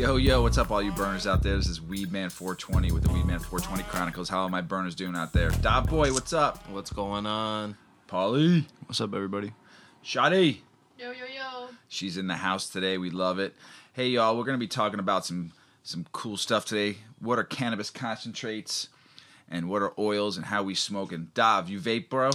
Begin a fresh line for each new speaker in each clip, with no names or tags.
Yo, yo, what's up, all you burners out there? This is Weedman 420 with the Weedman 420 Chronicles. How are my burners doing out there? Dot Boy, what's up?
What's going on?
Polly,
What's up, everybody?
Shotty.
Yo, yo, yo.
She's in the house today. We love it. Hey, y'all, we're going to be talking about some some cool stuff today. What are cannabis concentrates and what are oils and how we smoke? And Dav, you vape, bro?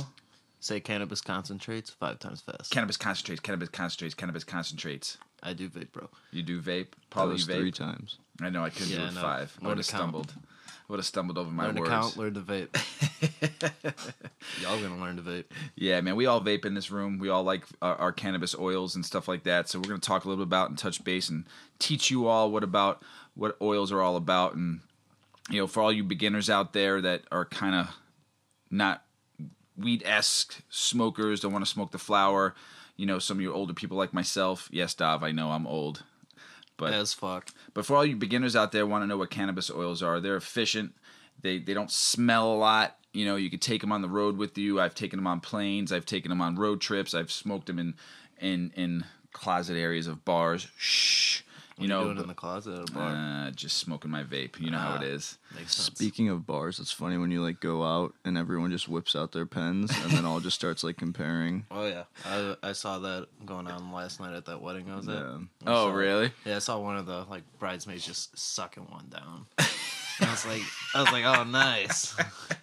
Say cannabis concentrates five times fast.
Cannabis concentrates, cannabis concentrates, cannabis concentrates.
I do vape, bro.
You do vape?
That
Polly, you
was
vape?
three times.
I know I couldn't do it
no.
five. I would have stumbled. I. Would have stumbled over my
learn
words.
count, learn to vape. Y'all gonna learn to vape.
Yeah, man, we all vape in this room. We all like our, our cannabis oils and stuff like that. So we're going to talk a little bit about and touch base and teach you all what about what oils are all about. And you know, for all you beginners out there that are kind of not weed esque smokers, don't want to smoke the flower. You know, some of you older people like myself. Yes, Dav, I know I'm old. But
As fuck.
but for all you beginners out there want to know what cannabis oils are, they're efficient. They they don't smell a lot. You know, you could take them on the road with you. I've taken them on planes. I've taken them on road trips. I've smoked them in in in closet areas of bars. Shh.
What
You
are
know,
doing in the closet at a bar.
uh, just smoking my vape. You know how it
Ah.
is.
Makes.
Speaking of bars, it's funny when you like go out and everyone just whips out their pens and then all just starts like comparing.
Oh yeah, I I saw that going on last night at that wedding I was at. I
Oh,
saw-
really?
Yeah, I saw one of the like bridesmaids just sucking one down. I was like, I was like, oh nice.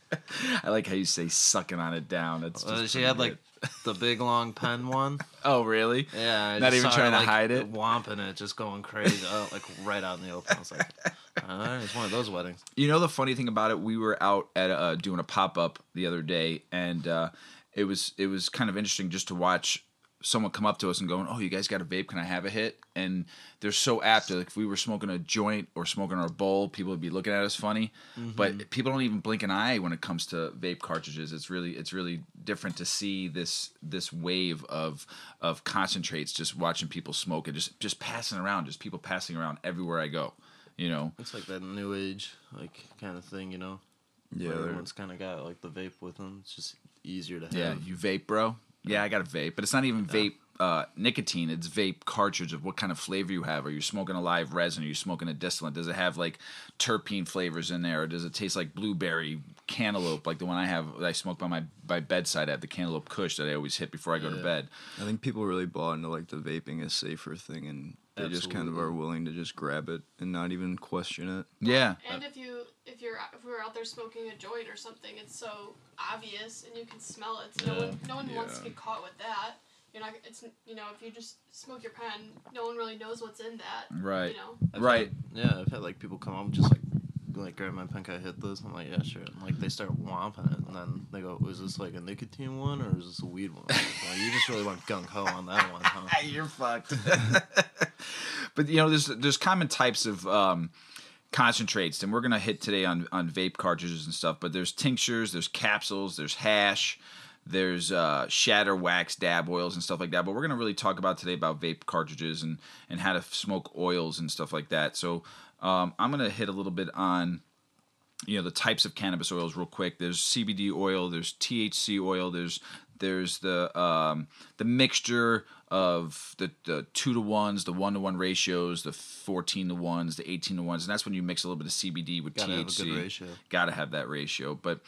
I like how you say sucking on it down. That's
Uh,
just
she
pretty
had like
good.
the big long pen one.
Oh, really?
Yeah, I
Not even trying
her,
to
like,
hide it?
Womping it, just going crazy, uh, like right out in the open. I was like, all right, it's one of those weddings.
You know the funny thing about it, we were out at uh, doing a pop up the other day, and uh, it was it was kind of interesting just to watch someone come up to us and going, "Oh, you guys got a vape? Can I have a hit?" And they're so apt. Like if we were smoking a joint or smoking our bowl, people would be looking at us funny. But mm-hmm. people don't even blink an eye when it comes to vape cartridges. It's really it's really different to see this this wave of of concentrates. Just watching people smoke it, just just passing around, just people passing around everywhere I go. You know.
It's like that new age, like kind of thing, you know.
Yeah,
everyone's kind of got like the vape with them. It's just easier to have.
Yeah, you vape, bro. Yeah, I got a vape, but it's not even vape uh, nicotine. It's vape cartridge of what kind of flavor you have. Are you smoking a live resin? Are you smoking a distillate? Does it have like terpene flavors in there, or does it taste like blueberry, cantaloupe, like the one I have that I smoke by my by bedside? I have the cantaloupe Kush that I always hit before I go to
Yeah.
bed.
I think people really bought into like the vaping is safer thing and they just kind of
Absolutely.
are willing to just grab it and not even question it.
Yeah,
And if you if you're if we're out there smoking a joint or something, it's so obvious and you can smell it. So no one no one wants to get caught with that. You're not. It's you know if you just smoke your pen, no one really knows what's in that.
right,
You know.
I've
right.
had- yeah, I've had like people come up just like like grab my pen, can I hit this? I'm like, yeah, sure. And, like they start womping it, and then they go, is this like a nicotine one or is this a weed one? Like, you just really went gung ho on that one, huh?
You're fucked. but you know, there's there's common types of um, concentrates, and we're gonna hit today on on vape cartridges and stuff. But there's tinctures, there's capsules, there's hash, there's uh, shatter wax, dab oils, and stuff like that. But we're gonna really talk about today about vape cartridges and and how to smoke oils and stuff like that. So um, I'm gonna hit a little bit on you know the types of cannabis oils real quick. There's CBD oil, there's THC oil, there's there's the um, the mixture of the, the two to ones, the one to one ratios, the fourteen to ones, the eighteen to ones, and that's when you mix a little bit of CBD with
Gotta
THC. Got to have that ratio. But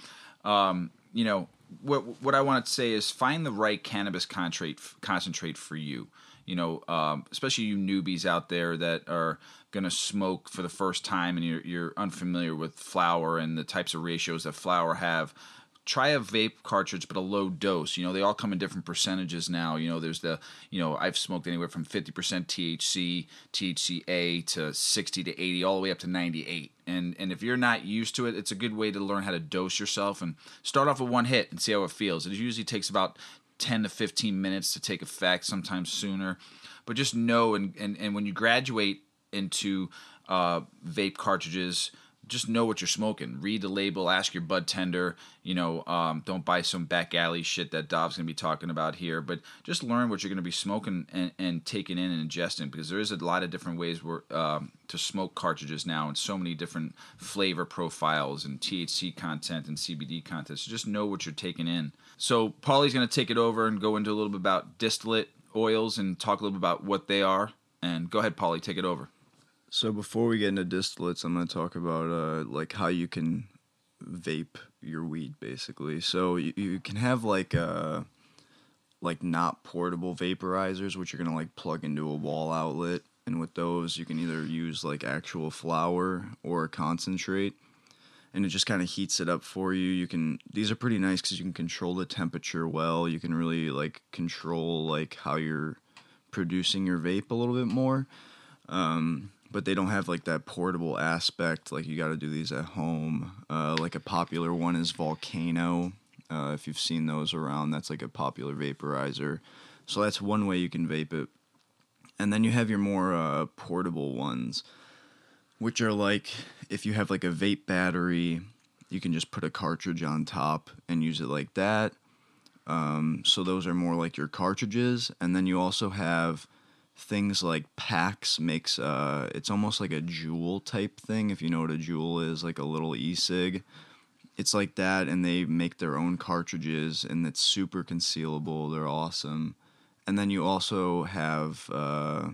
um, you know what what I want to say is find the right cannabis concentrate concentrate for you. You know, um, especially you newbies out there that are gonna smoke for the first time and you're you're unfamiliar with flower and the types of ratios that flower have. Try a vape cartridge, but a low dose. You know, they all come in different percentages now. You know, there's the, you know, I've smoked anywhere from 50% THC, THCA to 60 to 80, all the way up to 98. And and if you're not used to it, it's a good way to learn how to dose yourself and start off with one hit and see how it feels. It usually takes about 10 to 15 minutes to take effect, sometimes sooner. But just know, and, and, and when you graduate into uh, vape cartridges, just know what you're smoking. Read the label. Ask your bud tender. You know, um, don't buy some back alley shit that Dob's gonna be talking about here. But just learn what you're gonna be smoking and, and taking in and ingesting because there is a lot of different ways where, um, to smoke cartridges now and so many different flavor profiles and THC content and CBD content. So just know what you're taking in. So Paulie's gonna take it over and go into a little bit about distillate oils and talk a little bit about what they are. And go ahead, Paulie, take it over.
So before we get into distillates, I'm going to talk about uh, like how you can vape your weed, basically. So you, you can have like uh, like not portable vaporizers, which you're gonna like plug into a wall outlet, and with those you can either use like actual flower or concentrate, and it just kind of heats it up for you. You can these are pretty nice because you can control the temperature well. You can really like control like how you're producing your vape a little bit more. Um, but they don't have like that portable aspect. Like you got to do these at home. Uh, like a popular one is Volcano. Uh, if you've seen those around, that's like a popular vaporizer. So that's one way you can vape it. And then you have your more uh, portable ones, which are like if you have like a vape battery, you can just put a cartridge on top and use it like that. Um, so those are more like your cartridges. And then you also have things like PAX makes uh it's almost like a Juul type thing if you know what a Juul is like a little e-cig. It's like that and they make their own cartridges and it's super concealable they're awesome. And then you also have uh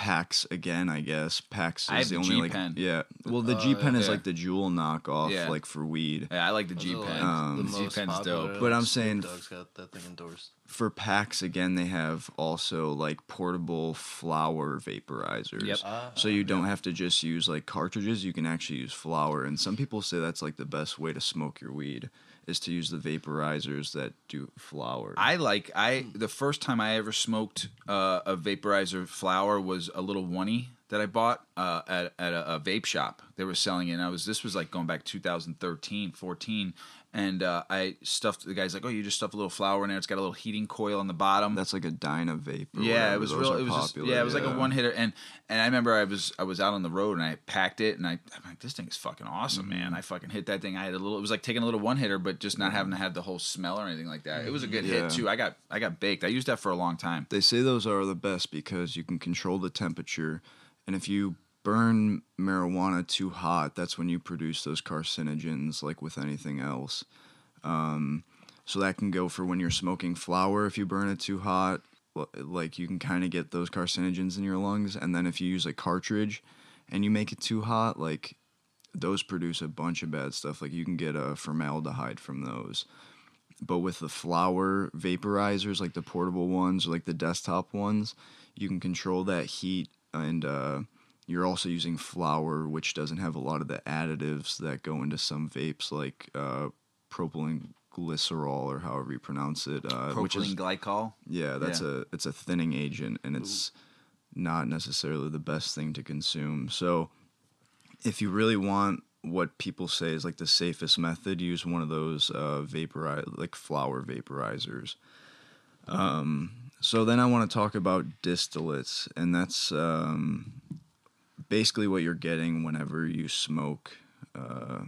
PAX again, I guess. PAX is
I have
the
the
only
G-Pen.
like yeah. Well, the
Uh,
G Pen is like the Juul knockoff,
Yeah.
like for weed.
Yeah, I like the G Pen.
like,
Um,
the
The G-Pen's
popular,
dope.
But I'm saying-
Dogg's got that thing endorsed.
For PAX again, they have also like portable flower vaporizers.
Yep.
Ah,
So you don't have to just use like cartridges, you can actually use flower. And some people say that's like the best way to smoke your weed is to use the vaporizers that do flower.
I like I the first time I ever smoked uh, a vaporizer flower was a little oney that I bought uh, at at a, a vape shop. They were selling it. and I was this was like going back 2013, 14, and uh, I stuffed the guy's like, oh, you just stuff a little flower in there. It's got a little heating coil on the bottom.
that's like a DynaVap.
Yeah, it was
Those
real. It was just, yeah, it was like a one hitter, and and I remember I was I was out on the road and I packed it, and I I'm like this thing is fucking awesome,
Mm-hmm.
man. I fucking hit that thing. I had a little. It was like taking a little one hitter, but just not having to have the whole smell or anything like that. It was a good
Mm-hmm. Yeah.
hit too. I got I got baked. I used that for a long time.
They say those are the best because you can control the temperature, and if you burn marijuana too hot, that's when you produce those carcinogens, like with anything else. Um, so that can go for when you're smoking flower. If you burn it too hot, like you can kind of get those carcinogens in your lungs, and then if you use a cartridge and you make it too hot, like those produce a bunch of bad stuff. Like you can get a formaldehyde from those. But with the flower vaporizers, like the portable ones or like the desktop ones, you can control that heat and uh, you're also using flower, which doesn't have a lot of the additives that go into some vapes, like uh, propylene glycerol or however you pronounce it. Uh, which is
Propylene glycol.
yeah, that's
Yeah.
a it's a thinning agent, and it's not necessarily the best thing to consume. So, if you really want what people say is like the safest method, use one of those uh, vaporize like flower vaporizers. Um, so then I want to talk about distillates, and that's um, basically what you're getting whenever you smoke. Uh,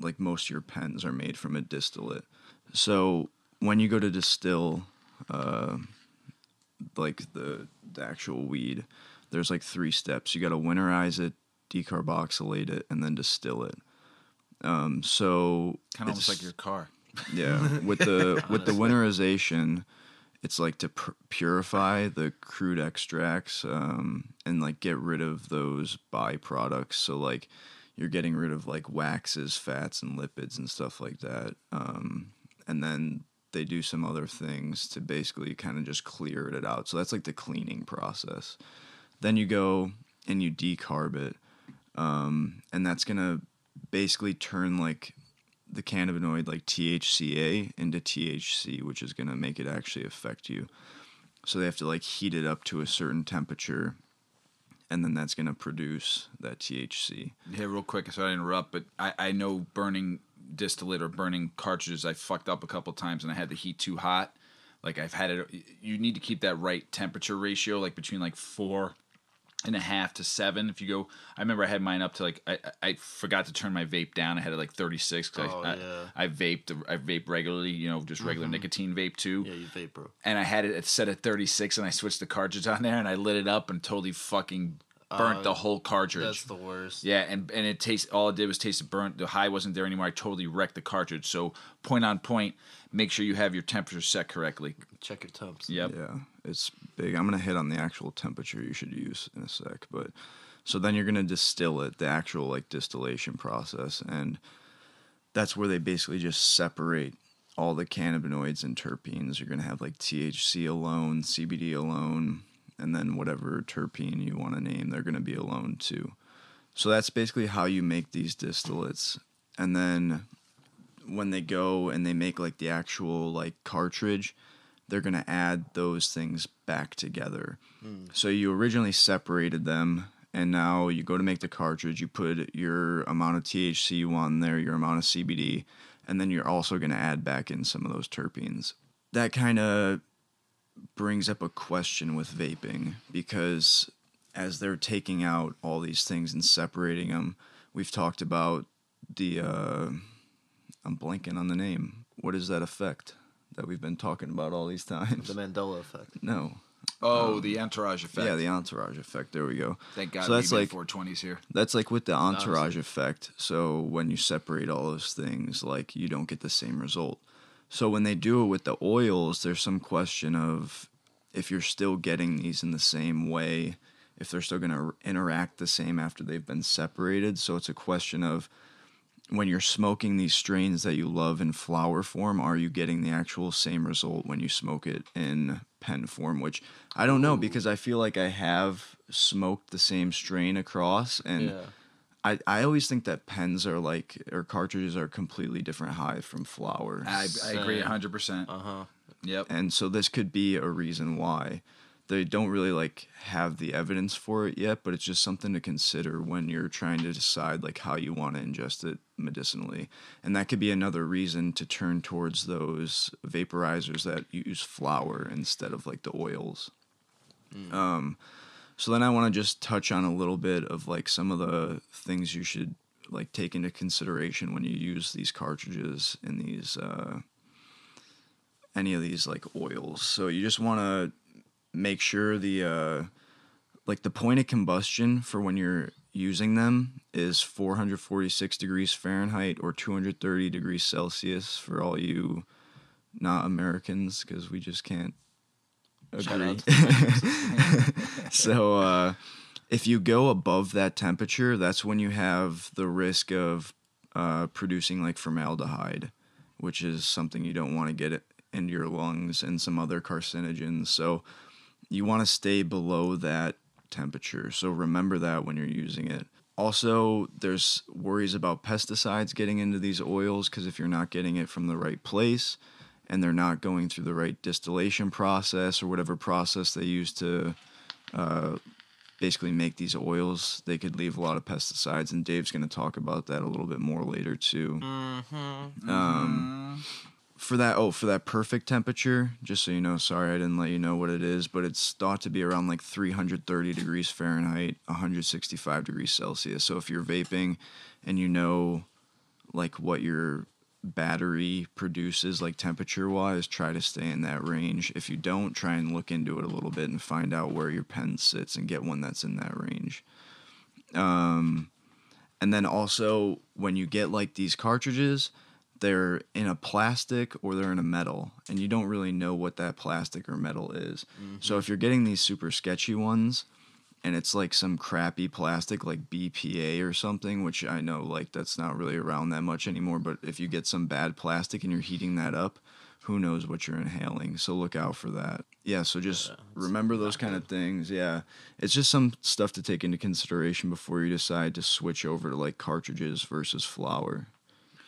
like most of your pens are made from a distillate. So when you go to distill, uh, like the the actual weed, there's like three steps. You got to winterize it, decarboxylate it, and then distill it. Um, so
Kind of almost like your car.
yeah, with the with the winterization, it's like to pur- purify the crude extracts um, and like get rid of those byproducts. So like you're getting rid of like waxes, fats, and lipids and stuff like that. Um, and then they do some other things to basically kind of just clear it out. So that's like the cleaning process. Then you go and you decarb it, um, and that's gonna basically turn like the cannabinoid like THCA into THC, which is going to make it actually affect you. So they have to like heat it up to a certain temperature, and then that's going to produce that THC.
Yeah, real quick, so I interrupt, but I, I know burning distillate or burning cartridges, I fucked up a couple times and I had the heat too hot. Like I've had it. You need to keep that right temperature ratio, like between like four and a half to seven. If you go, I remember I had mine up to like I, I forgot to turn my vape down. I had it like thirty six because
Oh,
I,
yeah.
I I vaped I vape regularly, you know, just regular nicotine vape too
Yeah, you vape, bro.
and I had it set at 36 and I switched the cartridge on there and I lit it up and totally fucking burnt
Uh,
the whole cartridge.
That's the worst.
Yeah, and and it tastes all it did was taste burnt. The high wasn't there anymore. I totally wrecked the cartridge. So point on point, make sure you have your temperature set correctly.
Check your temps.
Yep.
Yeah, it's big. I'm gonna hit on the actual temperature you should use in a sec, but so then you're gonna distill it, the actual like distillation process, and that's where they basically just separate all the cannabinoids and terpenes. You're gonna have like THC alone, CBD alone, and then whatever terpene you want to name, they're gonna be alone too. So that's basically how you make these distillates, and then when they go and they make like the actual like cartridge they're going to add those things back together. So you originally separated them, and now you go to make the cartridge. You put your amount of THC you want in there, your amount of CBD, and then you're also going to add back in some of those terpenes. That kind of brings up a question with vaping because as they're taking out all these things and separating them, we've talked about the. Uh, I'm blanking on the name. What is that effect that we've been talking about all these times?
The Mandela effect.
No.
Oh, um, the entourage effect.
Yeah, the entourage effect. There we go.
Thank God.
So that's like
420s here.
that's like with the entourage effect. So when you separate all those things, like you don't get the same result. So when they do it with the oils, there's some question of if you're still getting these in the same way, if they're still going to interact the same after they've been separated. So it's a question of when you're smoking these strains that you love in flower form, are you getting the actual same result when you smoke it in pen form? Which I don't know because I feel like I have smoked the same strain across, and
Yeah.
I, I always think that pens are like or cartridges are completely different high from flower,
I, I agree 100%.
Uh huh.
Yep.
and so this could be a reason why they don't really like have the evidence for it yet but it's just something to consider when you're trying to decide like how you want to ingest it medicinally. And that could be another reason to turn towards those vaporizers that use flower instead of like the oils. Um so then i want to just touch on a little bit of like some of the things you should like take into consideration when you use these cartridges in these uh any of these like oils. So you just want to make sure the uh like the point of combustion for when you're using them is 446 degrees Fahrenheit or 230 degrees Celsius for all you not Americans because we just can't agree. so uh if you go above that temperature, that's when you have the risk of uh, producing like formaldehyde, which is something you don't want to get into your lungs and some other carcinogens. So you want to stay below that temperature. So remember that when you're using it. Also, there's worries about pesticides getting into these oils because if you're not getting it from the right place and they're not going through the right distillation process or whatever process they use to uh, basically make these oils, they could leave a lot of pesticides. And Dave's going to talk about that a little bit more later too.
Mm-hmm.
Um, for that, oh, for that perfect temperature, just so you know, sorry I didn't let you know what it is, but it's thought to be around like 330 degrees Fahrenheit, 165 degrees Celsius. So if you're vaping and you know like what your battery produces like temperature wise try to stay in that range if you don't try and look into it a little bit and find out where your pen sits and get one that's in that range um and then also when you get like these cartridges they're in a plastic or they're in a metal and you don't really know what that plastic or metal is so if you're getting these super sketchy ones and it's like some crappy plastic like BPA or something, which I know like that's not really around that much anymore. But if you get some bad plastic and you're heating that up, who knows what you're inhaling? So look out for that. Yeah, so just
Yeah,
remember those kind of things. Yeah, it's just some stuff to take into consideration before you decide to switch over to like cartridges versus flower.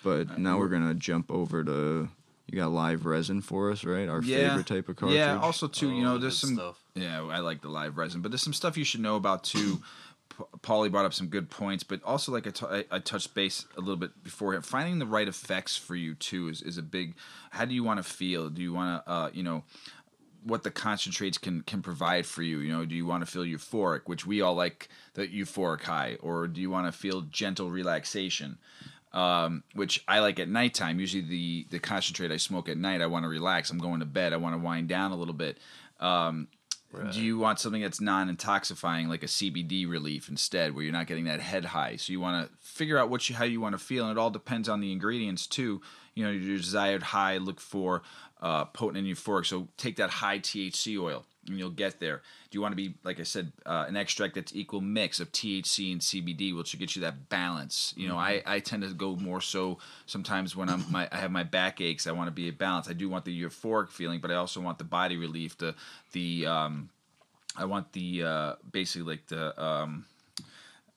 But now we're gonna jump over to you got live resin for us, right? Our
Yeah.
favorite type of cartridge.
Yeah. Also, too, you know, there's some.
stuff.
Yeah, I like the live resin, but there's some stuff you should know about too. P- Paulie brought up some good points, but also like I, t- I, I touched base a little bit before. Finding the right effects for you too is, is a big. How do you want to feel? Do you want to, uh, you know, what the concentrates can can provide for you? You know, do you want to feel euphoric, which we all like the euphoric high, or do you want to feel gentle relaxation? Um, which I like at nighttime. Usually, the the concentrate I smoke at night, I want to relax. I'm going to bed. I want to wind down a little bit. Um,
Right.
Do you want something that's non-intoxifying, like a CBD relief instead, where you're not getting that head high? So you want to figure out what you how you want to feel, and it all depends on the ingredients too. You know, your desired high. Look for uh, potent and euphoric. So take that high THC oil, and you'll get there. Do you want to be, like I said, uh, an extract that's equal mix of THC and CBD, which will get you that balance? You know, I, I tend to go more so sometimes when I'm my I have my back aches. I want to be a balance. I do want the euphoric feeling, but I also want the body relief, the the um, I want the uh, basically like the um,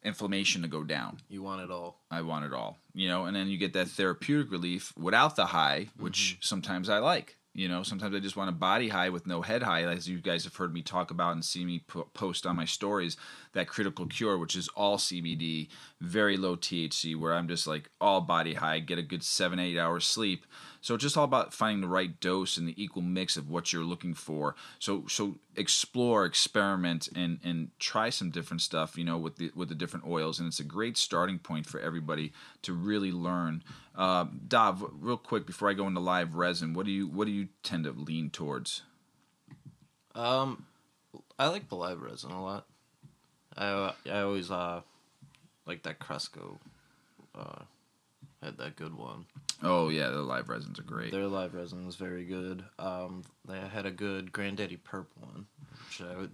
inflammation to go down.
You want it all.
I want it all, you know, and then you get that therapeutic relief without the high, which sometimes I like. You know, sometimes I just want a body high with no head high, as you guys have heard me talk about and see me po- post on my stories. That critical cure, which is all CBD, very low THC, where I'm just like all body high, get a good seven eight hours sleep. So it's just all about finding the right dose and the equal mix of what you're looking for. So so explore, experiment, and and try some different stuff. You know, with the with the different oils, and it's a great starting point for everybody to really learn. Uh, Dav, real quick before I go into live resin, what do you what do you tend to lean towards?
Um, I like the live resin a lot. I I always uh like that Cresco. Uh, had that good one.
Oh yeah, the live resins are great.
Their live resin was very good. Um, they had a good Granddaddy Purple one, which I would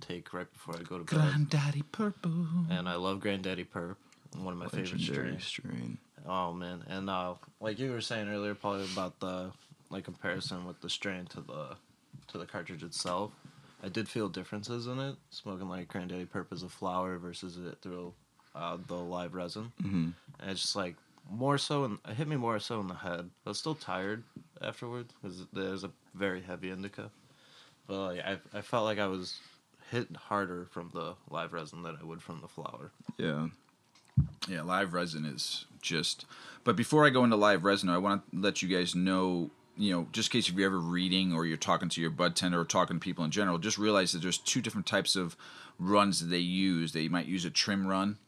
take right before I go to bed.
Granddaddy Purple.
and I love Granddaddy Purple. One of my favorite strains.
strain.
Oh man, and uh, like you were saying earlier, probably about the like comparison with the strain to the to the cartridge itself. I did feel differences in it. Smoking like Granddaddy as a flower versus it through uh, the live resin,
hmm
and it's just like more so. In, it hit me more so in the head. I was still tired afterwards because there's a very heavy indica, but like, I I felt like I was hit harder from the live resin than I would from the flower.
Yeah.
Yeah, live resin is just. But before I go into live resin, I want to let you guys know, you know, just in case if you're ever reading or you're talking to your bud tender or talking to people in general, just realize that there's two different types of runs that they use. They might use a trim run,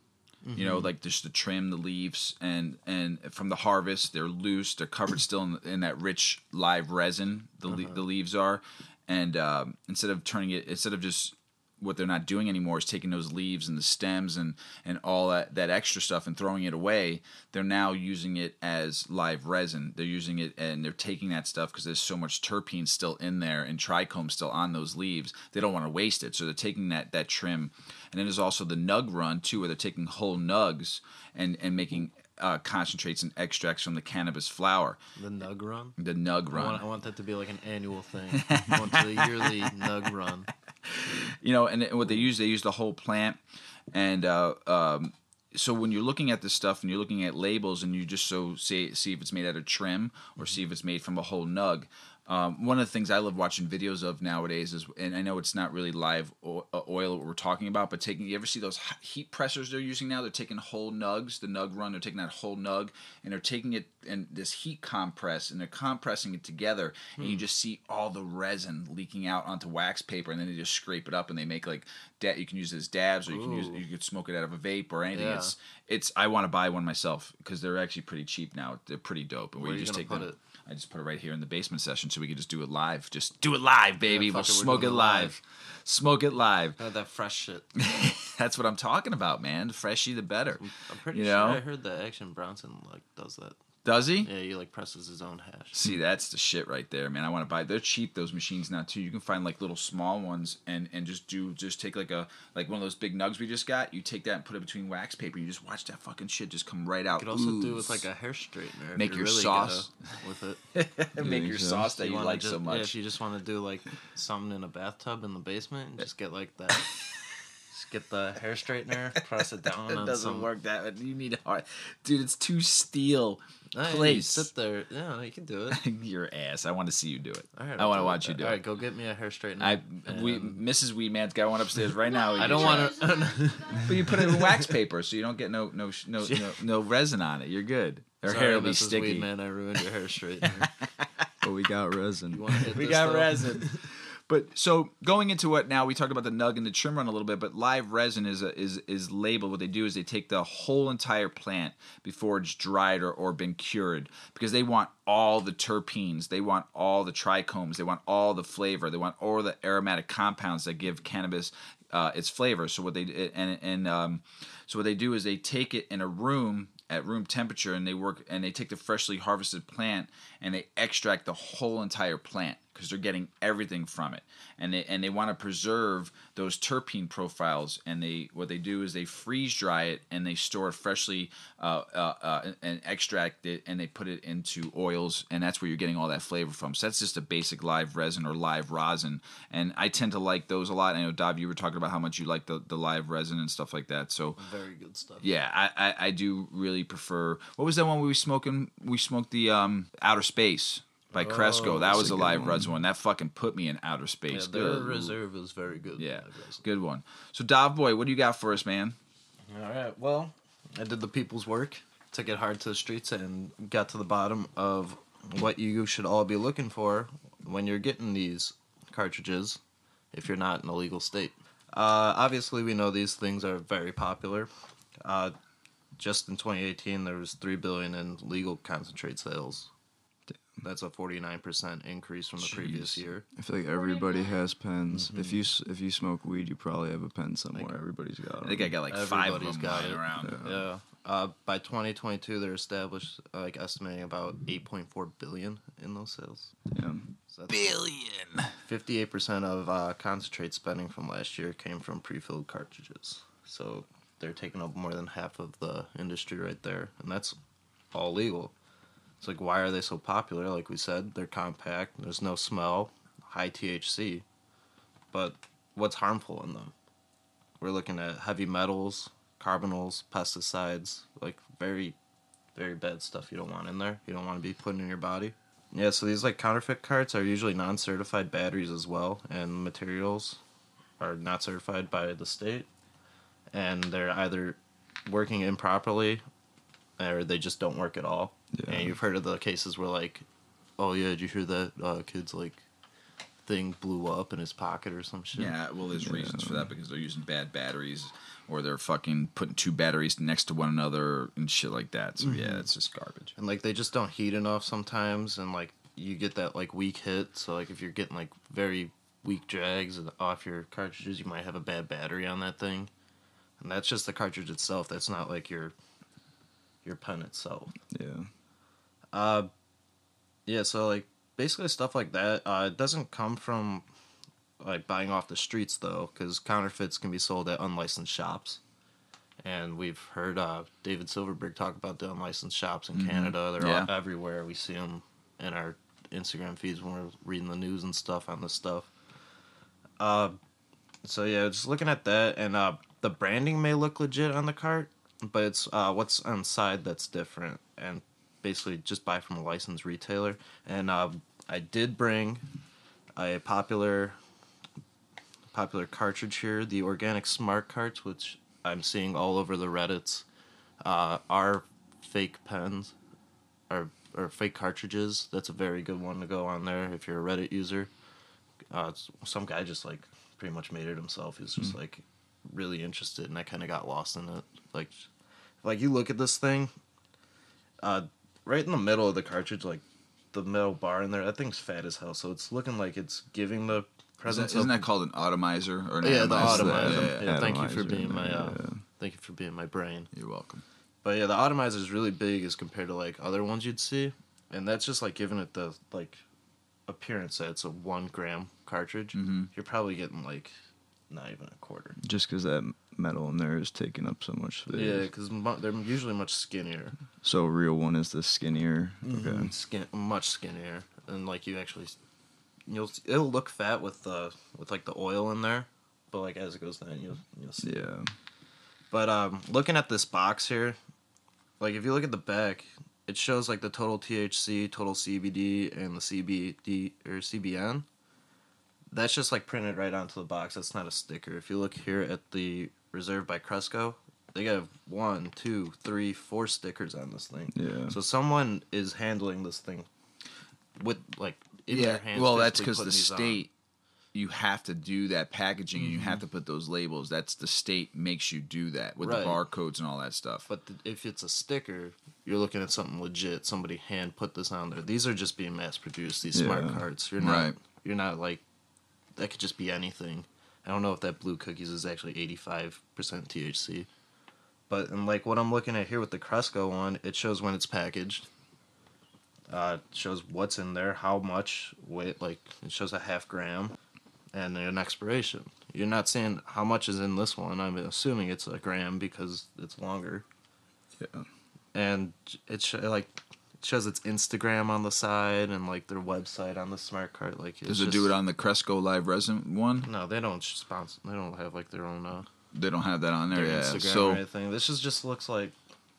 you know, like just to trim the leaves, and and from the harvest, they're loose, they're covered still in, in that rich live resin. The le- the leaves are, and um, instead of turning it, instead of just what they're not doing anymore is taking those leaves and the stems and and all that that extra stuff and throwing it away they're now using it as live resin they're using it and they're taking that stuff because there's so much terpene still in there and trichome still on those leaves they don't want to waste it so they're taking that that trim and then there's also the nug run too where they're taking whole nugs and and making uh, concentrates and extracts from the cannabis flower
The nug run.
the nug
I
run
want, I want that to be like an annual thing. I want the yearly nug run.
You know, and what they use, they use the whole plant, and uh, um, so when you're looking at this stuff and you're looking at labels and you just so see see if it's made out of trim or see if it's made from a whole nug. Um, one of the things I love watching videos of nowadays is, and I know it's not really live uh, oil what we're talking about, but taking you ever see those heat pressers they're using now? They're taking whole nugs, the nug run, they're taking that whole nug and they're taking it and this heat compress and they're compressing it together, and you just see all the resin leaking out onto wax paper, and then they just scrape it up and they make like da- you can use it as dabs or you can use you could smoke it out of a vape or anything.
Yeah.
It's it's I want to buy one myself because they're actually pretty cheap now. They're pretty dope. And
Where
we
you
just take them.
it?
I just put it right here in the basement session so we could just do it live. Just do it live, baby.
Yeah,
we'll
it,
smoke it live.
live.
Smoke it live.
That fresh shit.
That's what I'm talking about, man. The freshy, the better.
I'm pretty
You
sure
know?
I heard that Action Bronson like does that.
Does he?
Yeah, he like presses his own hash.
See, that's the shit right there, man. I want to buy. They're cheap those machines now too. You can find like little small ones and and just do just take like a like one of those big nugs we just got. You take that and put it between wax paper. You just watch that fucking shit just come right out.
You could also do
Ooze.
with like a hair straightener.
Make
you
your
really
sauce.
with it.
make your
so.
sauce that you,
wanna
like
just,
so
Yeah,
much.
if you just want to do like something in a bathtub in the basement, and just get like that. just get the hair straightener, press it down.
it doesn't
some,
work that. way. You need hard, dude. It's too steel.
Hey, you
place.
sit there. Yeah, you can do it.
Your ass. I want to see you do it.
All right,
I want to watch
it.
you do
All
it.
right, go get me a hair straightener.
I we Mrs. Weedman's got one upstairs right now.
I don't want to.
But you put it in wax paper, so you don't get no no no no, no resin on it. You're good. Her
Sorry,
hair will be
Mrs.
sticky.
Weedman, I ruined your hair straightener.
But we got resin.
You want to hit
We got
though?
resin. But so going into what now we talked about the nug and the trim run a little bit, but live resin is a, is is labeled. What they do is they take the whole entire plant before it's dried or, or been cured because they want all the terpenes, they want all the trichomes, they want all the flavor, they want all the aromatic compounds that give cannabis uh, its flavor. So what they and and um, so what they do is they take it in a room at room temperature and they work and they take the freshly harvested plant and they extract the whole entire plant because they're getting everything from it and they and they want to preserve those terpene profiles and they what they do is they freeze dry it and they store it freshly uh, uh, uh, and extract it and they put it into oils and that's where you're getting all that flavor from so that's just a basic live resin or live rosin and I tend to like those a lot I know Dob you were talking about how much you like the, the live resin and stuff like that so
Very good stuff.
yeah, I, I, I do really prefer. What was that one we were smoking? We smoked the um, Outer Space by Cresco.
Oh,
that was
a
a live
one.
resin one. That fucking put me in outer
Yeah,
space.
their
Good.
reserve is very good.
Yeah, good one. So, Dov Boy, what do you got for us, man?
All right. Well, I did the people's work, took it hard to the streets, and got to the bottom of what you should all be looking for when you're getting these cartridges if you're not in a legal state. Uh, obviously, we know these things are very popular. Uh, just in 2018, there was three billion in legal concentrate sales. That's a 49% increase from the previous year.
I feel like everybody
49.
has pens.
Mm-hmm.
If you s- if you smoke weed, you probably have a pen somewhere. Everybody's got.
I think I got like five of
Everybody's
them
got
lying
it.
around.
Yeah. Uh, by 2022, they're established uh, like estimating about 8.4 billion in those sales.
Yeah.
So
Billion.
58% of uh, concentrate spending from last year came from pre-filled cartridges. So they're taking up more than half of the industry right there, and that's all legal. It's like why are they so popular? Like we said, they're compact. There's no smell, high THC, but what's harmful in them? We're looking at heavy metals, carbonyls, pesticides, like very, very bad stuff you don't want in there. You don't want to be putting in your body. Yeah, so these like counterfeit carts are usually non-certified batteries as well, and materials are not certified by the state, and they're either working improperly, or they just don't work at all.
Yeah.
And you've heard of the cases where like, oh yeah, did you hear that uh, kid's like thing blew up in his pocket or some shit?
Yeah, well, there's reasons for that because they're using bad batteries or they're fucking putting two batteries next to one another and shit like that. So, yeah, it's just garbage.
and like they just don't heat enough sometimes and like you get that like weak hit so like if you're getting like very weak drags off your cartridges you might have a bad battery on that thing and that's just the cartridge itself that's not like your your pen itself
Yeah.
uh yeah so like basically stuff like that uh it doesn't come from like buying off the streets though because counterfeits can be sold at unlicensed shops and we've heard uh, David Silverberg talk about the unlicensed shops in Canada. They're all
Yeah.
everywhere. We see them in our Instagram feeds when we're reading the news and stuff on this stuff. Uh, so yeah, just looking at that, and uh, the branding may look legit on the cart, but it's uh, what's inside that's different. And basically, just buy from a licensed retailer. And uh, I did bring a popular popular cartridge here, the organic smart carts, which I'm seeing all over the Reddits, uh, are fake pens, or or fake cartridges. That's a very good one to go on there if you're a Reddit user. Uh, some guy just like pretty much made it himself. He's just like really interested, and I kind of got lost in it. Like, like you look at this thing, uh, right in the middle of the cartridge, like the metal bar in there, that thing's fat as hell. So it's looking like it's giving the
Isn't,
presence
isn't that called an automizer or an
yeah, the
atomizer?
atomizer.
Yeah,
Yeah, thank you for being my uh,
yeah.
thank you for being my brain.
You're welcome.
But yeah, the automizer is really big as compared to like other ones you'd see, and that's just like giving it the like appearance that it's a one gram cartridge.
Mhm.
You're probably getting like not even a quarter.
Just because that metal in there is taking up so much space.
Yeah, because mu- they're usually much skinnier.
So a real one is the skinnier.
Okay.
Okay.
Skin much skinnier, and like you actually, you'll it'll look fat with the with like the oil in there, but like as it goes down, you'll you'll see.
Yeah.
But um, looking at this box here, like if you look at the back, it shows like the total THC, total CBD, and the CBD or CBN. That's just like printed right onto the box. That's not a sticker. If you look here at the Reserve by Cresco, they got one, two, three, four stickers on this thing.
Yeah.
So someone is handling this thing with like in
yeah,
their hands.
well, that's because the
these on.
state. you have to do that packaging and you mm-hmm. have to put those labels. That's the state makes you do that with
Right.
the barcodes and all that stuff.
But th- if it's a sticker, you're looking at something legit. Somebody hand put this on there. These are just being mass produced. These smart cards. You're not.
Right.
You're not like. That could just be anything. I don't know if that blue cookies is actually 85% THC. But and like what I'm looking at here with the Cresco one, it shows when it's packaged. Uh, it shows what's in there, how much weight, like it shows a half gram, and an expiration. You're not seeing how much is in this one. I'm assuming it's a gram because it's longer
Yeah.
and it's like it shows its Instagram on the side and like their website on the smart card. Like,
Does it
just-
do it on the Cresco Live Resin one?
No, they don't sponsor. They don't have like their own uh,
They don't have that on there. Yeah.
Instagram
So
or anything. This is just looks like,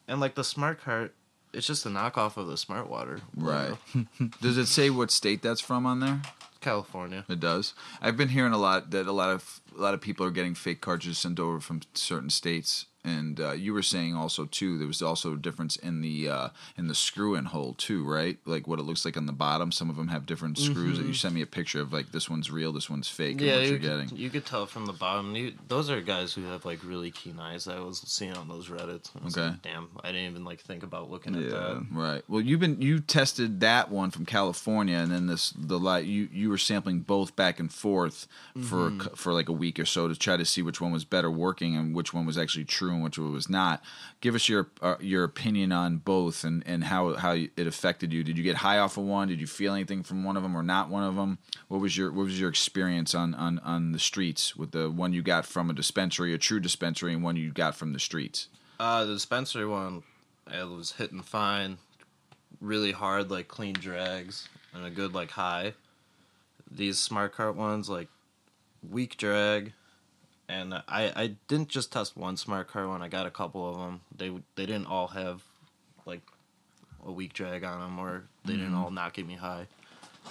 and like the smart card, it's just a knockoff of the smart water.
right. Does it say what state that's from on there?
California.
It does. I've been hearing a lot that a lot of a lot of people are getting fake cartridges sent over from certain states, and uh, you were saying also too there was also a difference in the uh, in the screw in hole too, right? Like what it looks like on the bottom. Some of them have different screws that you sent me a picture of. Like this one's real, this one's fake. and
Yeah,
what
you
you're
could,
getting.
you could tell from the bottom. You, those are guys who have like really keen eyes. I was seeing on those Reddits.
Okay.
like, Damn, I didn't even like think about looking at
Yeah.
that.
Right. Well, you've been you tested that one from California, and then this the light you you were sampling both back and forth for a cou- for like a week or so to try to see which one was better working and which one was actually true and which was not. Give us your uh, your opinion on both and and how how it affected you. Did you get high off of one? Did you feel anything from one of them or not one of them? What was your what was your experience on on on the streets with the one you got from a dispensary, a true dispensary, and one you got from the streets?
Uh, the dispensary one, it was hitting fine, really hard, like clean drags, and a good like high. These smart cart ones, like weak drag, and I I didn't just test one smart car one. I got a couple of them. They they didn't all have like a weak drag on them, or they didn't all not get me high.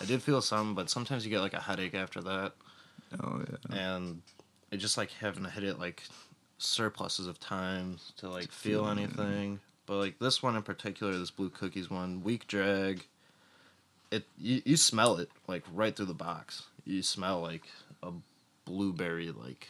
I did feel some, but sometimes you get like a headache after that
Oh yeah.
and I just like having to hit it like surpluses of time to like feel anything. But like this one in particular, this blue cookies one, weak drag. It you, you smell it like right through the box. You smell like a blueberry like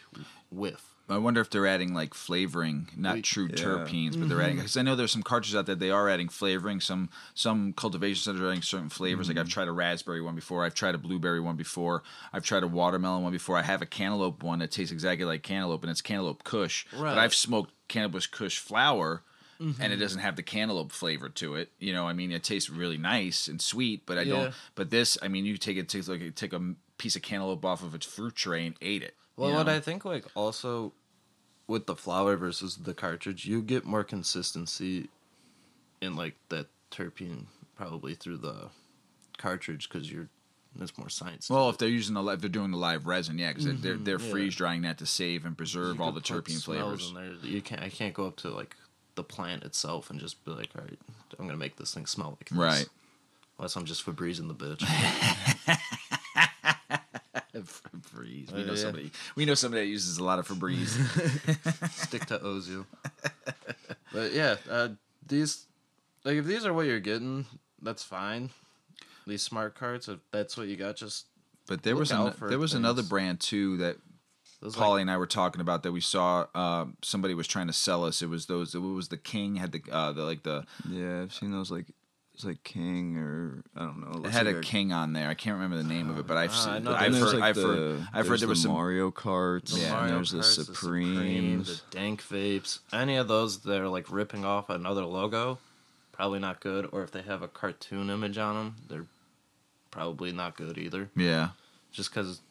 whiff.
I wonder if they're adding like flavoring, not
We-
true
Yeah.
terpenes, but they're mm-hmm. adding because I know there's some cartridges out there they are adding flavoring. Some some cultivation centers are adding certain flavors. Like I've mm-hmm. tried a raspberry one before. I've tried a blueberry one before. I've tried a watermelon one before. I have a cantaloupe one that tastes exactly like cantaloupe, and it's cantaloupe Kush. But
Right.
I've smoked cantaloupe Kush flower. And it mm-hmm. doesn't have the cantaloupe flavor to it, you know. I mean, it tastes really nice and sweet, but I
Yeah.
don't. But this, I mean, you take it, takes like take a piece of cantaloupe off of its fruit tray and ate it.
Well, what
know?
I think like also with the flower versus the cartridge, you get more consistency in like that terpene probably through the cartridge because you're there's more science.
Well, if they're using the if they're doing the live resin, yeah, because they're they're mm-hmm,
yeah.
freeze drying that to save and preserve all the terpene flavors.
You can't. I can't go up to like the plant itself and just be like, all right, I'm gonna make this thing smell like this.
Right.
Unless I'm just Febrezing the bitch.
Febreze. We
Oh,
know
yeah.
somebody. We know somebody that uses a lot of Febreze.
Stick to Ozu. but yeah, uh, these like if these are what you're getting, that's fine. These smart cards, if that's what you got, just
but there
Look
was an,
for
there was another brand too that
those
Paulie
like,
and I were talking about that we saw. Uh, somebody was trying to sell us. It was those. It was the King had the uh, the like the
Yeah, I've seen those like it's like King or I don't know.
it
looks
had
like
a King on there. I can't remember the name of it, but I've
Ah, I
seen.
know
I've heard.
like
I've heard. I've heard
there's
there was
the
some.
Mario Karts.
the
Yeah,
and
Mario
there's the
Karts, the Supreme, the
Supremes.
Dank Vapes, any of those that are like ripping off another logo, probably not good. Or if they have a cartoon image on them, they're probably not good either.
Yeah.
Just because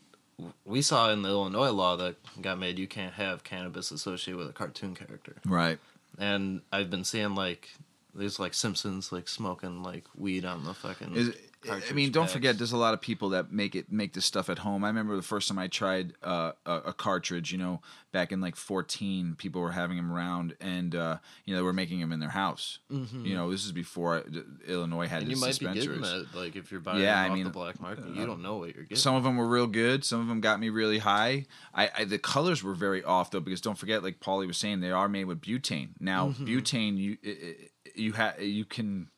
we saw in the Illinois law that got made, you can't have cannabis associated with a cartoon character.
Right.
And I've been seeing like there's like Simpsons like smoking like weed on the fucking.
Is, I mean, don't forget, there's a lot of people that make it make this stuff at home. I remember the first time I tried uh, a, a cartridge. You know, back in like 14, people were having them around, and uh, you know they were making them in their house. You know, this is before uh, Illinois had
Mm-hmm. And you might be getting that like if you're buying
Yeah,
them
I mean, uh,
the black market, you don't know what you're getting.
Some of them were real good. Some of them got me really high. I, I the colors were very off though because don't forget, like Paulie was saying, they are made with butane. Now
Mm-hmm.
butane, you i- i- you have you can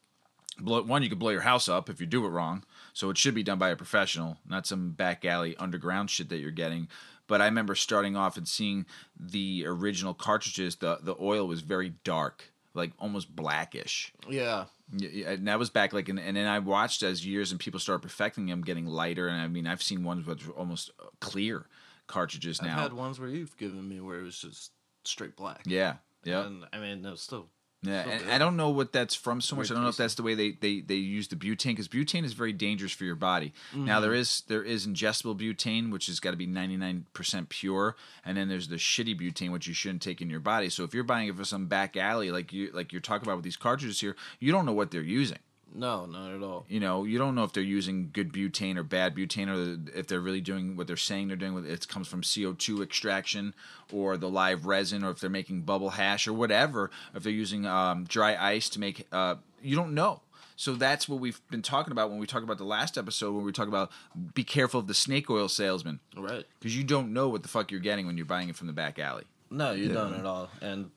blow one. You can blow your house up if you do it wrong. So it should be done by a professional, not some back alley underground shit that you're getting. But I remember starting off and seeing the original cartridges. The the oil was very dark, like almost blackish.
Yeah.
Yeah, and that was back like, in, and then I watched as years and people started perfecting them, getting lighter. And I mean, I've seen ones with almost uh, clear cartridges
I've
now.
had ones where you've given me where it was just straight black.
yeah, yeah.
And I mean, it was still.
Yeah,
So
and. I don't know what that's from so much. I don't know if that's the way they, they, they use the butane because butane is very dangerous for your body. Now there is there is ingestible butane, which has got to be ninety nine percent pure, and then there's the shitty butane, which you shouldn't take in your body. So if you're buying it for some back alley, like you like you're talking about with these cartridges here, you don't know what they're using.
No, not at all.
You know, you don't know if they're using good butane or bad butane, or if they're really doing what they're saying they're doing. With it comes from CO two extraction or the live resin, or if they're making bubble hash or whatever. If they're using um, dry ice to make, uh, you don't know. So that's what we've been talking about when we talk about the last episode when we talk about be careful of the snake oil salesman
Right.
because you don't know what the fuck you're getting when you're buying it from the back alley.
No, you
Yeah.
don't at all. And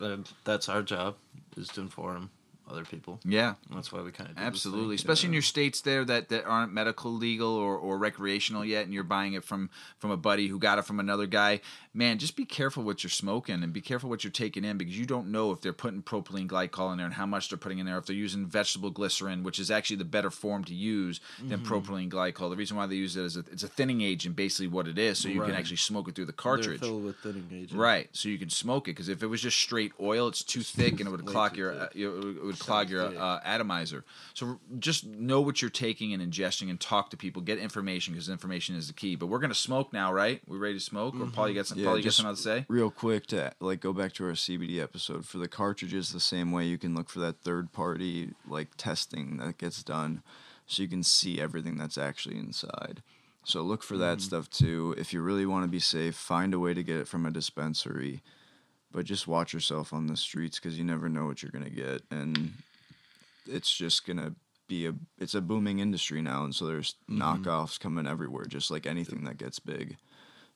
uh, that's our job is to inform other people.
Yeah,
That's why we kind of
Absolutely, especially in your states there that, that aren't medical legal or, or recreational yet, and you're buying it from from a buddy who got it from another guy. Man, just be careful what you're smoking and be careful what you're taking in because you don't know if they're putting propylene glycol in there and how much they're putting in there. If they're using vegetable glycerin, which is actually the better form to use than
Mm-hmm.
propylene glycol. The reason why they use it is a, it's a thinning agent, basically what it is, so you can actually smoke it through the
They're
cartridge.
filled with thinning agent.
Right, so you can smoke it because if it was just straight oil, it's too thick and it would clog
too
your uh, it would- would clog your uh, atomizer. So just know what you're taking and ingesting, and talk to people, get information because information is the key. But we're gonna smoke now, right? We ready to smoke? Or Paul, you got some?
Yeah,
Paul, you got something to say?
real quick to like go back to our CBD episode for the cartridges the same way you can look for that third party like testing that gets done so you can see everything that's actually inside. So look for that stuff too. If you really want to be safe, find a way to get it from a dispensary. But just watch yourself on the streets cuz you never know what you're going to get and it's just going to be a it's a booming industry now and so there's mm-hmm. knockoffs coming everywhere just like anything that gets big.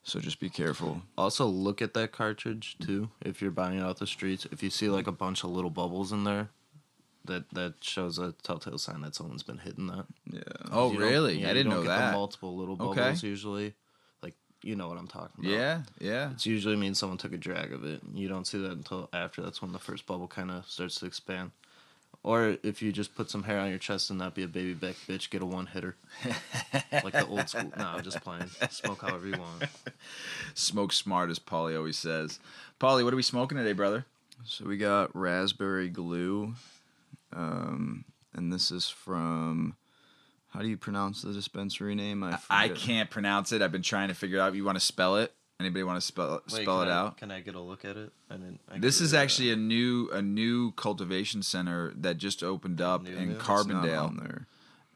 So just be careful.
Also, look at that cartridge too. If you're buying it off the streets, if you see like a bunch of little bubbles in there, that that shows a telltale sign that someone's been hitting that.
Yeah.
Oh,
You
really?
yeah,
I didn't
don't
know
get the
that.
multiple little
Okay.
bubbles usually. Like you know what I'm talking about.
Yeah, yeah.
It usually means someone took a drag of it. You don't see that until after. That's when the first bubble kind of starts to expand. Or if you just put some hair on your chest and not be a baby back bitch, get a one hitter. like the old school. No, I'm just playing. Smoke however you want.
Smoke smart, as Paulie always says. Paulie, what are we smoking today, brother?
So we got raspberry glue, um, and this is from. How do you pronounce the dispensary name? I
I
forget.
can't pronounce it. I've been trying to figure it out. You want to spell it? Anybody want to spell
Wait,
spell
can
it
I-
out?
Can I get a look at it? I didn't. I
This
could,
is actually a new a new cultivation center that just opened up
New,
in
new? It's
It's not
Carbondale.
there.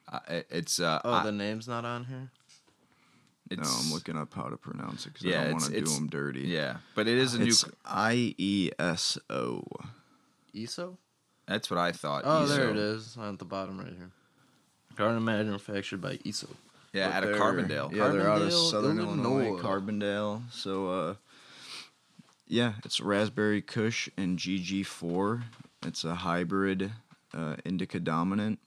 Uh, it- it's uh,
Oh,
I-
the name's not on here.
No, I'm looking up how to pronounce it because
Yeah,
I don't
it's-
want to do
it's-
them dirty.
Yeah, but it is a new.
It's I E S O.
ESO.
That's what I thought.
Oh, there
ESO.
it is on the bottom right here. Garden manufactured by ESO.
Yeah,
But
out of
they're-
Carbondale.
Yeah, they're out of
Carbondale,
Southern Illinois,
Illinois.
Carbondale. So, uh, yeah, it's Raspberry Kush and GG4. It's a hybrid uh, indica dominant,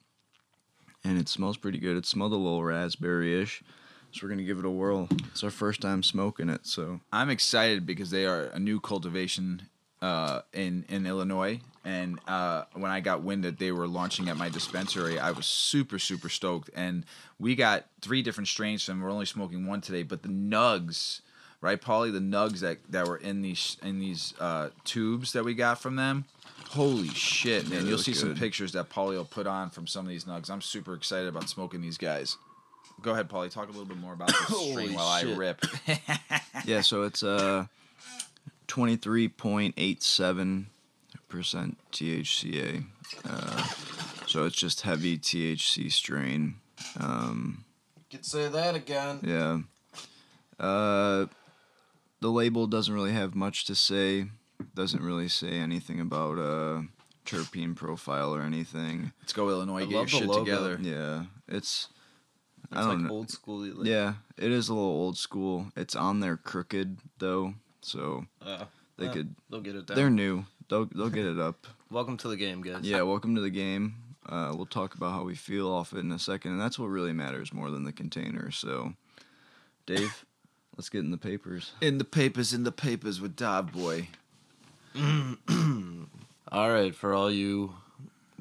and it smells pretty good. It smelled a little raspberry-ish, so we're gonna give it a whirl. It's our first time smoking it, so
I'm excited because they are a new cultivation uh, in in Illinois, and uh, when I got wind that they were launching at my dispensary, I was super super stoked. And we got three different strains from. We're only smoking one today, but the nugs, right, Paulie? The nugs that that were in these in these uh, tubes that we got from them. Holy shit, man!
they
You'll see some pictures that Paulie will put on from some of these nugs. I'm super excited about smoking these guys. Go ahead, Paulie. Talk a little bit more about this strain while I rip.
yeah. So it's uh, twenty three point eight seven percent THCA. Uh, so it's just heavy THC strain. Um,
Could say that again.
Yeah. Uh, the label doesn't really have much to say. Doesn't really say anything about uh terpene profile or anything.
Let's go, Illinois.
I
Get your
the
shit
logo.
together.
Yeah, it's.
It's
I don't
like
know.
old school. Like,
yeah, it is a little old school. It's on there crooked though, so
Uh,
they
yeah,
could.
They'll get it down.
They're new. They'll they'll get it up.
Welcome to the game, guys.
Yeah, welcome to the game. Uh, we'll talk about how we feel off it in a second, and that's what really matters more than the container. So, Dave, let's get in the papers.
In the papers, in the papers with Dive Boy.
All right, for all you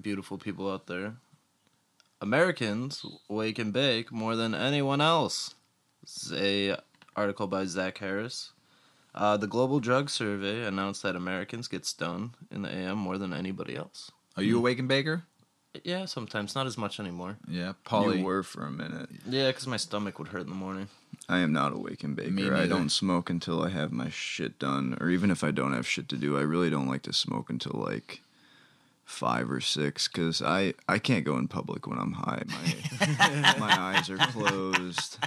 beautiful people out there, Americans wake and bake more than anyone else. It's a article by Zach Harris. Uh, the Global Drug Survey announced that Americans get stoned in the AM more than anybody else.
Are you a Wake and Baker?
Yeah, sometimes not as much anymore.
Yeah,
You were for a minute.
Yeah, because my stomach would hurt in the morning.
I am not a wake and baker. I don't smoke until I have my shit done, or even if I don't have shit to do. I really don't like to smoke until like five or six, because I I can't go in public when I'm high. My my eyes are closed.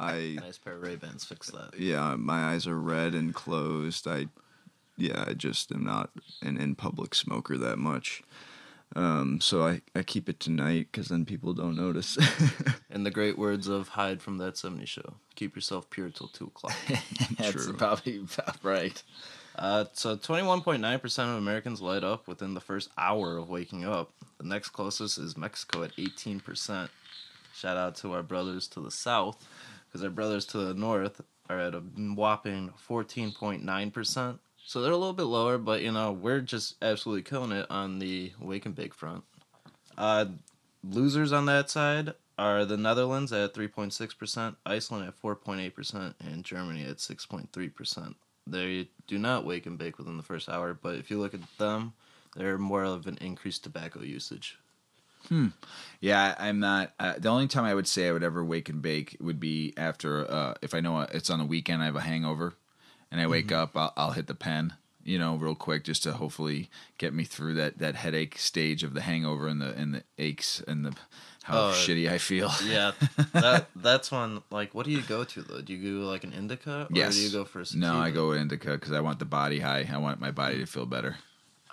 I
Nice pair of Ray Bans. Fix that.
yeah, my eyes are red and closed. I yeah, I just am not an in public smoker that much. Um, so I, I keep it tonight because then people don't notice.
In the great words of Hyde from That 70 Show, keep yourself pure till 2 o'clock.
That's
True.
probably about right.
Uh, so 21.9% of Americans light up within the first hour of waking up. The next closest is Mexico at 18%. Shout out to our brothers to the south, because our brothers to the north are at a whopping 14.9%. So they're a little bit lower, but you know, we're just absolutely killing it on the wake and bake front. Uh, losers on that side are the Netherlands at 3.6%, Iceland at 4.8%, and Germany at 6.3%. They do not wake and bake within the first hour, but if you look at them, they're more of an increased tobacco usage.
Yeah, I- I'm not. Uh, the only time I would say I would ever wake and bake would be after uh, if I know it's on a weekend, I have a hangover, and I wake up, I'll, I'll hit the pen, you know, real quick, just to hopefully get me through that, that headache stage of the hangover and the and the aches and the how
Oh,
shitty I feel.
Yeah, that that's one. Like, what do you go to though? Do you go like an indica, or
Yes.
do you go for a
No, I go with indica because I want the body high. I want my body to feel better.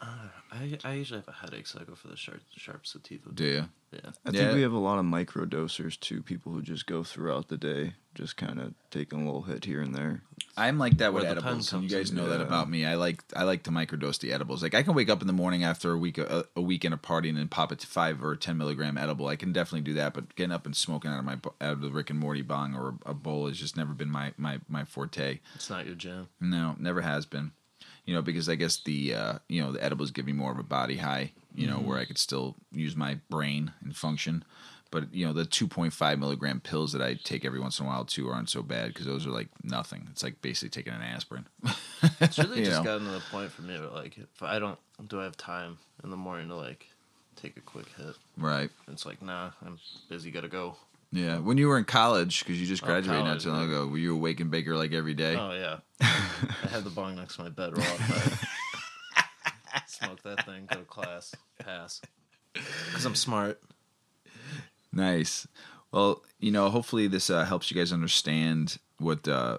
I, I usually have a headache, so I go for the sharp sharp sativa.
Do you?
Yeah.
I
Yeah.
think we have a lot of micro dosers too, people who just go throughout the day, just kind of taking a little hit here and there.
I'm like that with
Where the pen
edibles, and you
comes
guys
in.
know that
Yeah.
about me. I like I like to microdose the edibles. Like I can wake up in the morning after a week a, a weekend of partying and then pop a five or ten milligram edible. I can definitely do that, but getting up and smoking out of my bo- out of the Rick and Morty bong or a bowl has just never been my my my forte.
It's not your jam.
No, never has been. You know, because I guess the uh, you know the edibles give me more of a body high. You know, where I could still use my brain and function. But you know, the 2.5 milligram pills that I take every once in a while too aren't so bad because those are like nothing. It's like basically taking an aspirin.
It's really just
know?
gotten to the point for me where like if I don't do I have time in the morning to like take a quick hit.
Right.
It's like nah, I'm busy, gotta go.
Yeah. When you were in college, because you just
Oh,
graduated not
college,
too long ago, were you a wake and baker like every day?
Oh yeah, I had the bong next to my bed raw. Smoke that thing, go to class, pass. Because I'm smart.
Nice. Well, you know, hopefully this uh, helps you guys understand what uh,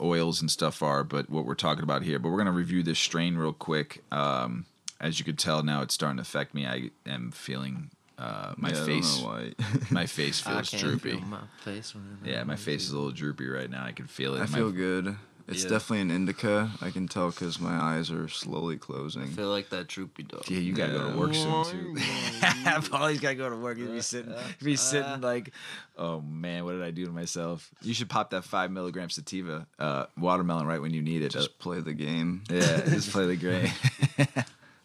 oils and stuff are, but what we're talking about here. But we're gonna review this strain real quick. Um, as you could tell, now it's starting to affect me. I am feeling uh, my
Yeah,
face. My face
I
feels
can't
droopy.
feel my face right.
Yeah, my face is a little droopy right now. I can feel it.
I
My-
feel good. It's
Yeah.
definitely an indica. I can tell because my eyes are slowly closing.
I
closing.
feel like that droopy dog.
Yeah, you gotta go to work soon too. Paulie's gotta go to work. He'd be sitting, he'd be sitting like, oh man, what did I do to myself? You should pop that five milligram sativa uh, watermelon right when you need it.
Just play the game.
yeah, just play the game.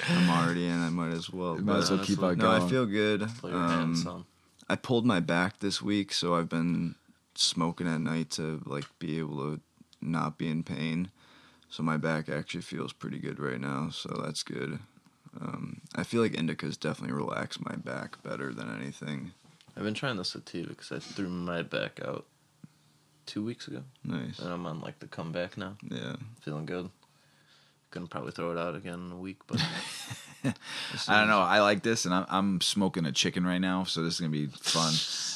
I'm already in. I might as well.
Might as well keep on
No, I feel good. Um. I pulled my back this week, so I've been smoking at night to like be able to not be in pain. So my back actually feels pretty good right now, so that's good. Um, I feel like indicas definitely relax my back better than anything.
I've been trying the sativa because I threw my back out two weeks ago,
Nice.
and I'm on like the comeback now.
Yeah.
Feeling good. Gonna probably throw it out again in a week, but
I don't know. I like this, and I'm, I'm smoking a chicken right now, so this is gonna be fun.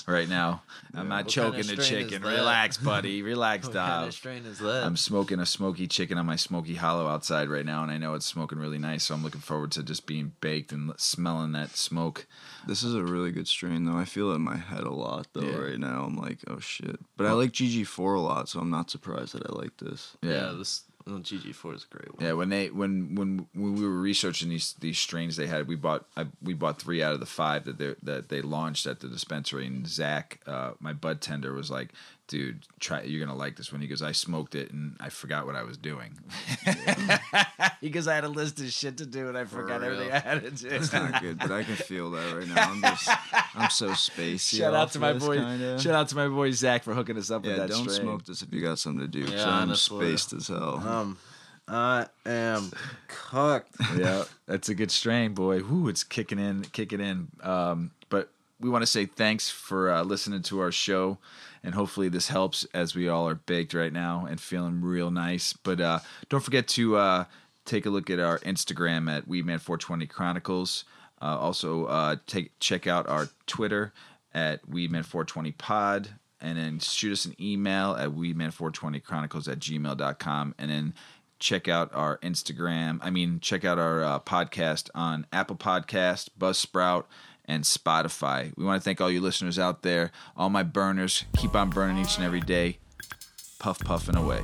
Right now, I'm not choking
kind of
the chicken. Relax, buddy. Relax,
what kind
dog.
of strain is that?
I'm smoking a smoky chicken on my smoky hollow outside right now, and I know it's smoking really nice. So I'm looking forward to just being baked and smelling that smoke.
This is a really good strain, though. I feel it in my head a lot, though,
Yeah.
right now. I'm like, oh shit. But I like GG4 a lot, so I'm not surprised that I like this.
yeah.
Yeah,
this Oh, GG4 is a great one.
Yeah, when they when when when we were researching these these strains they had, we bought I, we bought three out of the five that they that they launched at the dispensary. And Zach, uh, my bud tender, was like, "Dude, try you're gonna like this one." He goes, "I smoked it and I forgot what I was doing." because I had a list of shit to do and I forgot
real.
everything I had to do.
It's not good, but I can feel that right now. I'm just, I'm so spacey.
Shout out to my boy.
kinda.
Shout out to my boy Zach for hooking us up
Yeah,
with that
don't
strain.
smoke this if you got something to do.
Yeah,
I'm spaced as hell.
Um, I am cooked.
yeah, that's a good strain, boy. Whoo, it's kicking in, kicking in. Um, but we want to say thanks for uh, listening to our show, and hopefully this helps as we all are baked right now and feeling real nice. But uh, don't forget to uh, take a look at our Instagram at Weedman420 Chronicles. Uh, also, uh, take check out our Twitter at Weedman420pod. And then shoot us an email at weedman420chronicles at gmail.com. And then check out our Instagram. I mean, check out our uh, podcast on Apple Podcast, Buzzsprout, and Spotify. We want to thank all you listeners out there, all my burners. Keep on burning each and every day. Puff, puffing away.